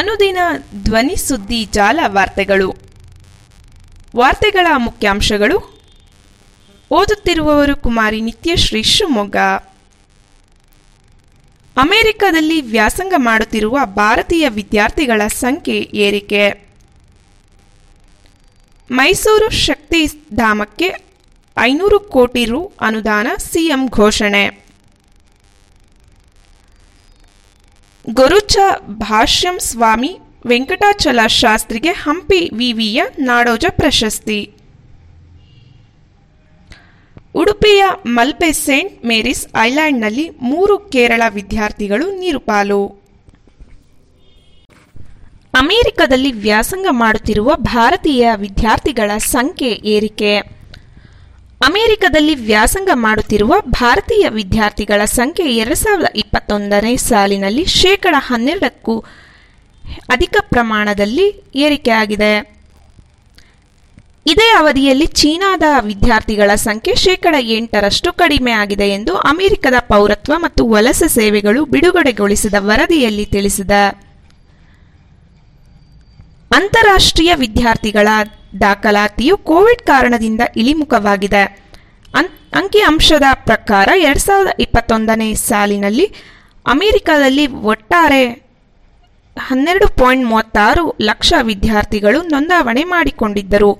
ಅನುದಿನ ಧ್ವನಿ ಸುದ್ದಿ ಜಾಲ ವಾರ್ತೆಗಳು. ವಾರ್ತೆಗಳ ಮುಖ್ಯಾಂಶಗಳು. ಓದುತ್ತಿರುವವರು ಕುಮಾರಿ ನಿತ್ಯಶ್ರೀ ಶಿವಮೊಗ್ಗ. ಅಮೆರಿಕದಲ್ಲಿ ವ್ಯಾಸಂಗ ಮಾಡುತ್ತಿರುವ ಭಾರತೀಯ ವಿದ್ಯಾರ್ಥಿಗಳ ಸಂಖ್ಯೆ ಏರಿಕೆ. ಮೈಸೂರು ಶಕ್ತಿ ಧಾಮಕ್ಕೆ ಐನೂರು ಕೋಟಿ ರು ಅನುದಾನ ಸಿಎಂ ಘೋಷಣೆ. ಗೊರುಚ ಭಾಷ್ಯಂ ಸ್ವಾಮಿ ವೆಂಕಟಾಚಲ ಶಾಸ್ತ್ರಿಗೆ ಹಂಪಿ ವಿವಿಯ ನಾಡೋಜ ಪ್ರಶಸ್ತಿ. ಉಡುಪಿಯ ಮಲ್ಪೆ ಸೇಂಟ್ ಮೇರಿಸ್ ಐಲ್ಯಾಂಡ್ನಲ್ಲಿ ಮೂರು ಕೇರಳ ವಿದ್ಯಾರ್ಥಿಗಳು ನೀರುಪಾಲು. ಅಮೆರಿಕದಲ್ಲಿ ವ್ಯಾಸಂಗ ಮಾಡುತ್ತಿರುವ ಭಾರತೀಯ ವಿದ್ಯಾರ್ಥಿಗಳ ಸಂಖ್ಯೆ ಏರಿಕೆ. ಅಮೆರಿಕದಲ್ಲಿ ವ್ಯಾಸಂಗ ಮಾಡುತ್ತಿರುವ ಭಾರತೀಯ ವಿದ್ಯಾರ್ಥಿಗಳ ಸಂಖ್ಯೆ ಎರಡ್ ಸಾವಿರದ ಇಪ್ಪತ್ತೊಂದನೇ ಸಾಲಿನಲ್ಲಿ ಶೇಕಡ ಹನ್ನೆರಡಕ್ಕೂ ಅಧಿಕ ಪ್ರಮಾಣದಲ್ಲಿ ಏರಿಕೆಯಾಗಿದೆ ಇದೇ ಅವಧಿಯಲ್ಲಿ ಚೀನಾದ ವಿದ್ಯಾರ್ಥಿಗಳ ಸಂಖ್ಯೆ ಶೇಕಡ ಎಂಟರಷ್ಟು ಕಡಿಮೆಯಾಗಿದೆ ಎಂದು ಅಮೆರಿಕದ ಪೌರತ್ವ ಮತ್ತು ವಲಸೆ ಸೇವೆಗಳು ಬಿಡುಗಡೆಗೊಳಿಸಿದ ವರದಿಯಲ್ಲಿ ತಿಳಿಸಿದೆ. ಅಂತಾರಾಷ್ಟ್ರೀಯ ವಿದ್ಯಾರ್ಥಿಗಳ ದಾಖಲಾತಿಯು ಕೋವಿಡ್ ಕಾರಣದಿಂದ ಇಳಿಮುಖವಾಗಿದೆ. ಅಂಕಿಅಂಶದ ಪ್ರಕಾರ ಎರಡ್ ಸಾವಿರದ ಇಪ್ಪತ್ತೊಂದನೇ ಸಾಲಿನಲ್ಲಿ ಅಮೆರಿಕದಲ್ಲಿ ಒಟ್ಟಾರೆ ಹನ್ನೆರಡು ಪಾಯಿಂಟ್ ಮೂವತ್ತಾರು ಲಕ್ಷ ವಿದ್ಯಾರ್ಥಿಗಳು ನೋಂದಾವಣೆ ಮಾಡಿಕೊಂಡಿದ್ದರು.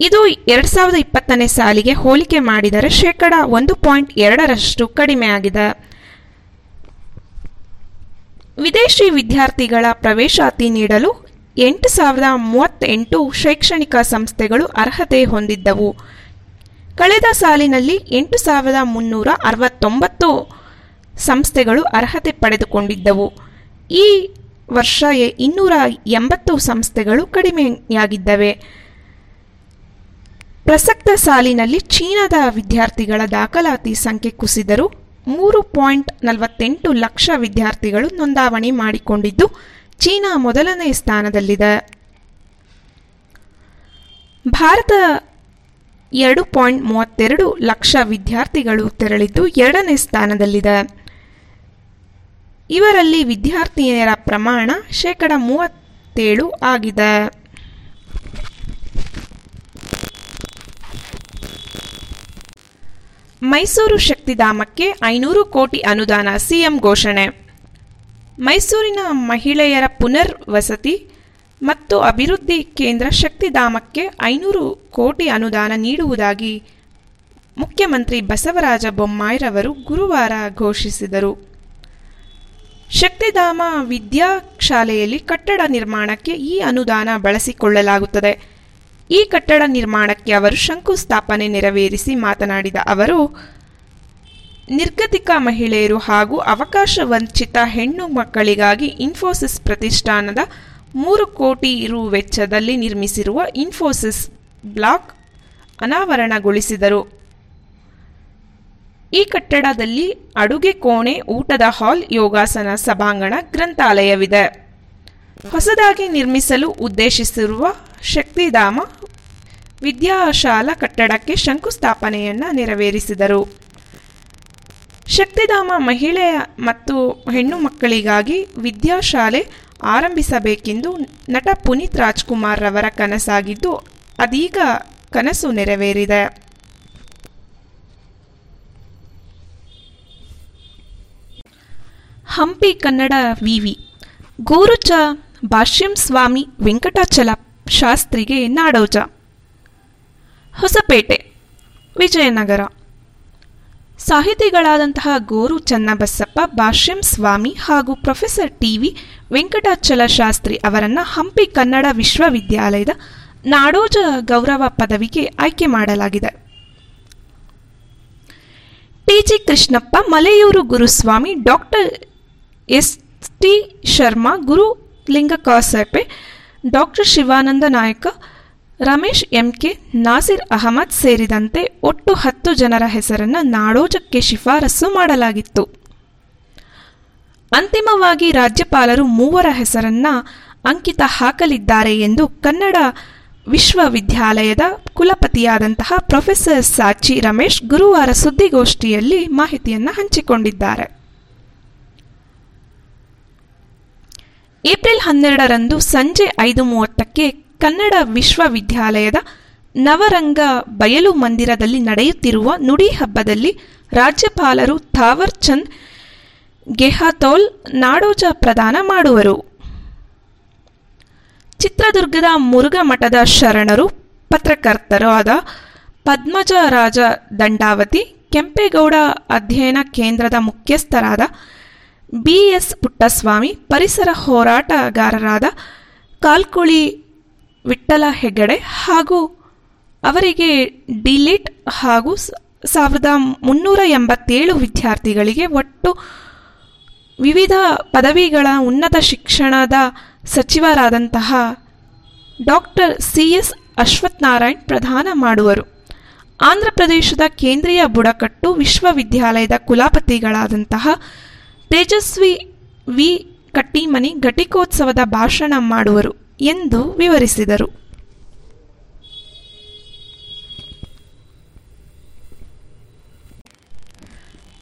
ಇದು ಎರಡ್ ಸಾವಿರದ ಇಪ್ಪತ್ತನೇ ಸಾಲಿಗೆ ಹೋಲಿಕೆ ಮಾಡಿದರೆ ಶೇಕಡ ಒಂದು ಪಾಯಿಂಟ್ ಎರಡರಷ್ಟು ಕಡಿಮೆಯಾಗಿದೆ. ವಿದೇಶಿ ವಿದ್ಯಾರ್ಥಿಗಳ ಪ್ರವೇಶಾತಿ ನೀಡಲು ಎಂಟು ಸಾವಿರದ ಮೂವತ್ತೆಂಟು ಶೈಕ್ಷಣಿಕ ಸಂಸ್ಥೆಗಳು ಅರ್ಹತೆ ಹೊಂದಿದ್ದವು. ಕಳೆದ ಸಾಲಿನಲ್ಲಿ ಎಂಟು ಸಾವಿರದ ಮುನ್ನೂರ ಅರವತ್ತೊಂಬತ್ತು ಸಂಸ್ಥೆಗಳು ಅರ್ಹತೆ ಪಡೆದುಕೊಂಡಿದ್ದವು. ಈ ವರ್ಷ ಇನ್ನೂರ ಎಂಬತ್ತು ಸಂಸ್ಥೆಗಳು ಕಡಿಮೆಯಾಗಿದ್ದವೆ. ಪ್ರಸಕ್ತ ಸಾಲಿನಲ್ಲಿ ಚೀನಾದ ವಿದ್ಯಾರ್ಥಿಗಳ ದಾಖಲಾತಿ ಸಂಖ್ಯೆ ಕುಸಿದರೂ ಮೂರು ಪಾಯಿಂಟ್ ನಲವತ್ತೆಂಟು ಲಕ್ಷ ವಿದ್ಯಾರ್ಥಿಗಳು ನೋಂದಾವಣಿ ಮಾಡಿಕೊಂಡಿದ್ದು ಚೀನಾ ಮೊದಲನೇ ಸ್ಥಾನದಲ್ಲಿದೆ. ಭಾರತ ಎರಡು ಪಾಯಿಂಟ್ ಮೂವತ್ತೆರಡು ಲಕ್ಷ ವಿದ್ಯಾರ್ಥಿಗಳು ತೆರಳಿದ್ದು ಎರಡನೇ ಸ್ಥಾನದಲ್ಲಿದೆ. ಇವರಲ್ಲಿ ವಿದ್ಯಾರ್ಥಿನಿಯರ ಪ್ರಮಾಣ ಶೇಕಡ ಮೂವತ್ತೇಳು ಆಗಿದೆ. ಮೈಸೂರು ಶಕ್ತಿಧಾಮಕ್ಕೆ ಐನೂರು ಕೋಟಿ ಅನುದಾನ ಸಿಎಂ ಘೋಷಣೆ. ಮೈಸೂರಿನ ಮಹಿಳೆಯರ ಪುನರ್ ವಸತಿ ಮತ್ತು ಅಭಿವೃದ್ಧಿ ಕೇಂದ್ರ ಶಕ್ತಿಧಾಮಕ್ಕೆ ಐನೂರು ಕೋಟಿ ಅನುದಾನ ನೀಡುವುದಾಗಿ ಮುಖ್ಯಮಂತ್ರಿ ಬಸವರಾಜ ಬೊಮ್ಮಾಯಿರವರು ಗುರುವಾರ ಘೋಷಿಸಿದರು. ಶಕ್ತಿಧಾಮ ವಿದ್ಯಾಶಾಲೆಯಲ್ಲಿ ಕಟ್ಟಡ ನಿರ್ಮಾಣಕ್ಕೆ ಈ ಅನುದಾನ ಬಳಸಿಕೊಳ್ಳಲಾಗುತ್ತದೆ. ಈ ಕಟ್ಟಡ ನಿರ್ಮಾಣಕ್ಕೆ ಅವರು ಶಂಕುಸ್ಥಾಪನೆ ನೆರವೇರಿಸಿ ಮಾತನಾಡಿದ ಅವರು ನಿರ್ಗತಿಕ ಮಹಿಳೆಯರು ಹಾಗೂ ಅವಕಾಶ ವಂಚಿತ ಹೆಣ್ಣು ಮಕ್ಕಳಿಗಾಗಿ ಇನ್ಫೋಸಿಸ್ ಪ್ರತಿಷ್ಠಾನದ ಮೂರು ಕೋಟಿ ರು ವೆಚ್ಚದಲ್ಲಿ ನಿರ್ಮಿಸಿರುವ ಇನ್ಫೋಸಿಸ್ ಬ್ಲಾಕ್ ಅನಾವರಣಗೊಳಿಸಿದರು. ಈ ಕಟ್ಟಡದಲ್ಲಿ ಅಡುಗೆ ಕೋಣೆ, ಊಟದ ಹಾಲ್, ಯೋಗಾಸನ ಸಭಾಂಗಣ, ಗ್ರಂಥಾಲಯವಿದೆ. ಹೊಸದಾಗಿ ನಿರ್ಮಿಸಲು ಉದ್ದೇಶಿಸಿರುವ ಶಕ್ತಿಧಾಮ ವಿದ್ಯಾಶಾಲಾ ಕಟ್ಟಡಕ್ಕೆ ಶಂಕುಸ್ಥಾಪನೆಯನ್ನ ನೆರವೇರಿಸಿದರು. ಶಕ್ತಿಧಾಮ ಮಹಿಳೆಯ ಮತ್ತು ಹೆಣ್ಣು ಮಕ್ಕಳಿಗಾಗಿ ವಿದ್ಯಾಶಾಲೆ ಆರಂಭಿಸಬೇಕೆಂದು ನಟ ಪುನೀತ್ ರಾಜ್ಕುಮಾರ್ ರವರ ಕನಸಾಗಿದ್ದು, ಅದೀಗ ಕನಸು ನೆರವೇರಿದೆ. ಹಂಪಿ ಕನ್ನಡ ವಿವಿ. ಗೋರುಚ ಭಾಷ್ಯಂ ಸ್ವಾಮಿ ವೆಂಕಟಾಚಲ ಶಾಸ್ತ್ರಿಗೆ ನಾಡೋಜ. ಹೊಸಪೇಟೆ, ವಿಜಯನಗರ. ಸಾಹಿತಿಗಳಾದಂತಹ ಗೋರು ಚನ್ನಬಸಪ್ಪ ಭಾಷ್ಯಂ ಸ್ವಾಮಿ ಹಾಗೂ ಪ್ರೊಫೆಸರ್ ಟಿವಿ ವೆಂಕಟಾಚಲ ಶಾಸ್ತ್ರಿ ಅವರನ್ನು ಹಂಪಿ ಕನ್ನಡ ವಿಶ್ವವಿದ್ಯಾಲಯದ ನಾಡೋಜ ಗೌರವ ಪದವಿಗೆ ಆಯ್ಕೆ ಮಾಡಲಾಗಿದೆ. TG Krishnappa, Maleyur Guruswamy, doctor S T Sharma, Guru ಲಿಂಗಕಾಸಪೆ doctor Shivananda Nayaka Ramesh, MK, Nasir Ahmed ಸೇರಿದಂತೆ ಒಟ್ಟು ಹತ್ತು ಜನರ ಹೆಸರನ್ನು ನಾಡೋಜಕ್ಕೆ ಶಿಫಾರಸು ಮಾಡಲಾಗಿತ್ತು. ಅಂತಿಮವಾಗಿ ರಾಜ್ಯಪಾಲರು ಮೂವರ ಹೆಸರನ್ನ ಅಂಕಿತ ಹಾಕಲಿದ್ದಾರೆ ಎಂದು ಕನ್ನಡ ವಿಶ್ವವಿದ್ಯಾಲಯದ ಕುಲಪತಿಯಾದಂತಹ ಪ್ರೊಫೆಸರ್ ಸಾಚಿ ರಮೇಶ್ ಗುರುವಾರ ಸುದ್ದಿಗೋಷ್ಠಿಯಲ್ಲಿ ಮಾಹಿತಿಯನ್ನು ಹಂಚಿಕೊಂಡಿದ್ದಾರೆ. ಏಪ್ರಿಲ್ ಹನ್ನೆರಡರಂದು ಸಂಜೆ ಐದು ಮೂವತ್ತಕ್ಕೆ ಕನ್ನಡ ವಿಶ್ವವಿದ್ಯಾಲಯದ ನವರಂಗ ಬಯಲು ಮಂದಿರದಲ್ಲಿ ನಡೆಯುತ್ತಿರುವ ನುಡಿ ಹಬ್ಬದಲ್ಲಿ ರಾಜ್ಯಪಾಲರು ಥಾವರ್ ಚಂದ್ ಗೆಹಾತೋಲ್ ನಾಡೋಜ ಪ್ರದಾನ ಮಾಡುವರು. ಚಿತ್ರದುರ್ಗದ ಮುರುಘಾ ಮಠದ ಶರಣರು ಪತ್ರಕರ್ತರಾದ ಪದ್ಮಜರಾಜ ದಂಡಾವತಿ, ಕೆಂಪೇಗೌಡ ಅಧ್ಯಯನ ಕೇಂದ್ರದ ಮುಖ್ಯಸ್ಥರಾದ ಬಿಎಸ್ ಪುಟ್ಟಸ್ವಾಮಿ, ಪರಿಸರ ಹೋರಾಟಗಾರರಾದ ಕಾಲ್ಕುಳಿ ವಿಠ್ಠಲ ಹೆಗಡೆ ಹಾಗೂ ಅವರಿಗೆ ಡಿಲಿಟ್ ಹಾಗೂ ಸಾವಿರದ ಮುನ್ನೂರ ಎಂಬತ್ತೇಳು ವಿದ್ಯಾರ್ಥಿಗಳಿಗೆ ಒಟ್ಟು ವಿವಿಧ ಪದವಿಗಳ ಉನ್ನತ ಶಿಕ್ಷಣದ ಸಚಿವರಾದಂತಹ ಡಾಕ್ಟರ್ ಸಿ ಎಸ್ ಅಶ್ವತ್ಥನಾರಾಯಣ್ ಪ್ರದಾನ ಮಾಡುವರು. ಆಂಧ್ರಪ್ರದೇಶದ ಕೇಂದ್ರೀಯ ಬುಡಕಟ್ಟು ವಿಶ್ವವಿದ್ಯಾಲಯದ ಕುಲಪತಿಗಳಾದಂತಹ ತೇಜಸ್ವಿ ವಿ ಕಟ್ಟಿಮನಿ ಘಟಿಕೋತ್ಸವದ ಭಾಷಣ ಮಾಡುವರು. ಎಂದು ವಿವರಿಸಿದರು.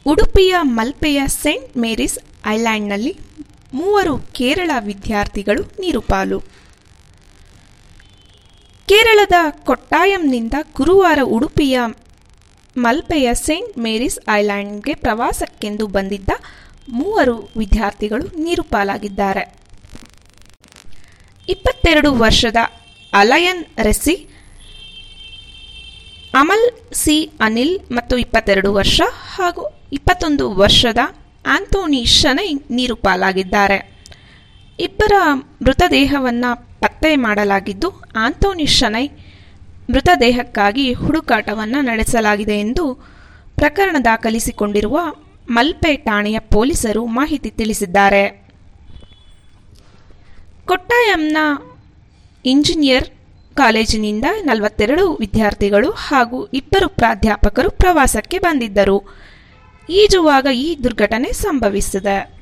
ಉಡುಪಿಯ ಮಲ್ಪೆಯ ಸೇಂಟ್ ಮೇರಿಸ್ ಐಲ್ಯಾಂಡ್ನಲ್ಲಿ ಮೂವರು ಕೇರಳ ವಿದ್ಯಾರ್ಥಿಗಳು ನೀರುಪಾಲು. ಕೇರಳದ ಕೊಟ್ಟಾಯಂನಿಂದ ಗುರುವಾರ ಉಡುಪಿಯ ಮಲ್ಪೆಯ ಸೇಂಟ್ ಮೇರಿಸ್ ಐಲ್ಯಾಂಡ್ಗೆ ಪ್ರವಾಸಕ್ಕೆಂದು ಬಂದಿದ್ದ ಮೂವರು ವಿದ್ಯಾರ್ಥಿಗಳು ನೀರುಪಾಲಾಗಿದ್ದಾರೆ. ಇಪ್ಪತ್ತೆರಡು ವರ್ಷದ ಅಲಯನ್ ರೆಸ್ಸಿ, ಅಮಲ್ ಸಿ ಅನಿಲ್ ಮತ್ತು ಇಪ್ಪತ್ತೆರಡು ವರ್ಷ ಹಾಗೂ ಇಪ್ಪತ್ತೊಂದು ವರ್ಷದ ಆಂಥೋನಿ ಶನೈ ನೀರುಪಾಲಾಗಿದ್ದಾರೆ. ಇಬ್ಬರ ಮೃತದೇಹವನ್ನು ಪತ್ತೆ ಮಾಡಲಾಗಿದ್ದು, ಆಂಥೋನಿ ಶನೈ ಮೃತದೇಹಕ್ಕಾಗಿ ಹುಡುಕಾಟವನ್ನು ನಡೆಸಲಾಗಿದೆ ಎಂದು ಪ್ರಕರಣ ದಾಖಲಿಸಿಕೊಂಡಿರುವ ಮಲ್ಪೆ ಠಾಣೆಯ ಪೊಲೀಸರು ಮಾಹಿತಿ ತಿಳಿಸಿದ್ದಾರೆ. ಕೊಟ್ಟಾಯಂನ ಇಂಜಿನಿಯರ್ ಕಾಲೇಜಿನಿಂದ ನಲವತ್ತೆರಡು ವಿದ್ಯಾರ್ಥಿಗಳು ಹಾಗೂ ಇಬ್ಬರು ಪ್ರಾಧ್ಯಾಪಕರು ಪ್ರವಾಸಕ್ಕೆ ಬಂದಿದ್ದರು. ಈಜುವಾಗ ಈ ದುರ್ಘಟನೆ ಸಂಭವಿಸಿದೆ.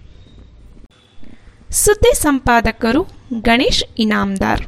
ಸುದ್ದಿ ಸಂಪಾದಕರು ಗಣೇಶ್ ಇನಾಮ್ದಾರ್.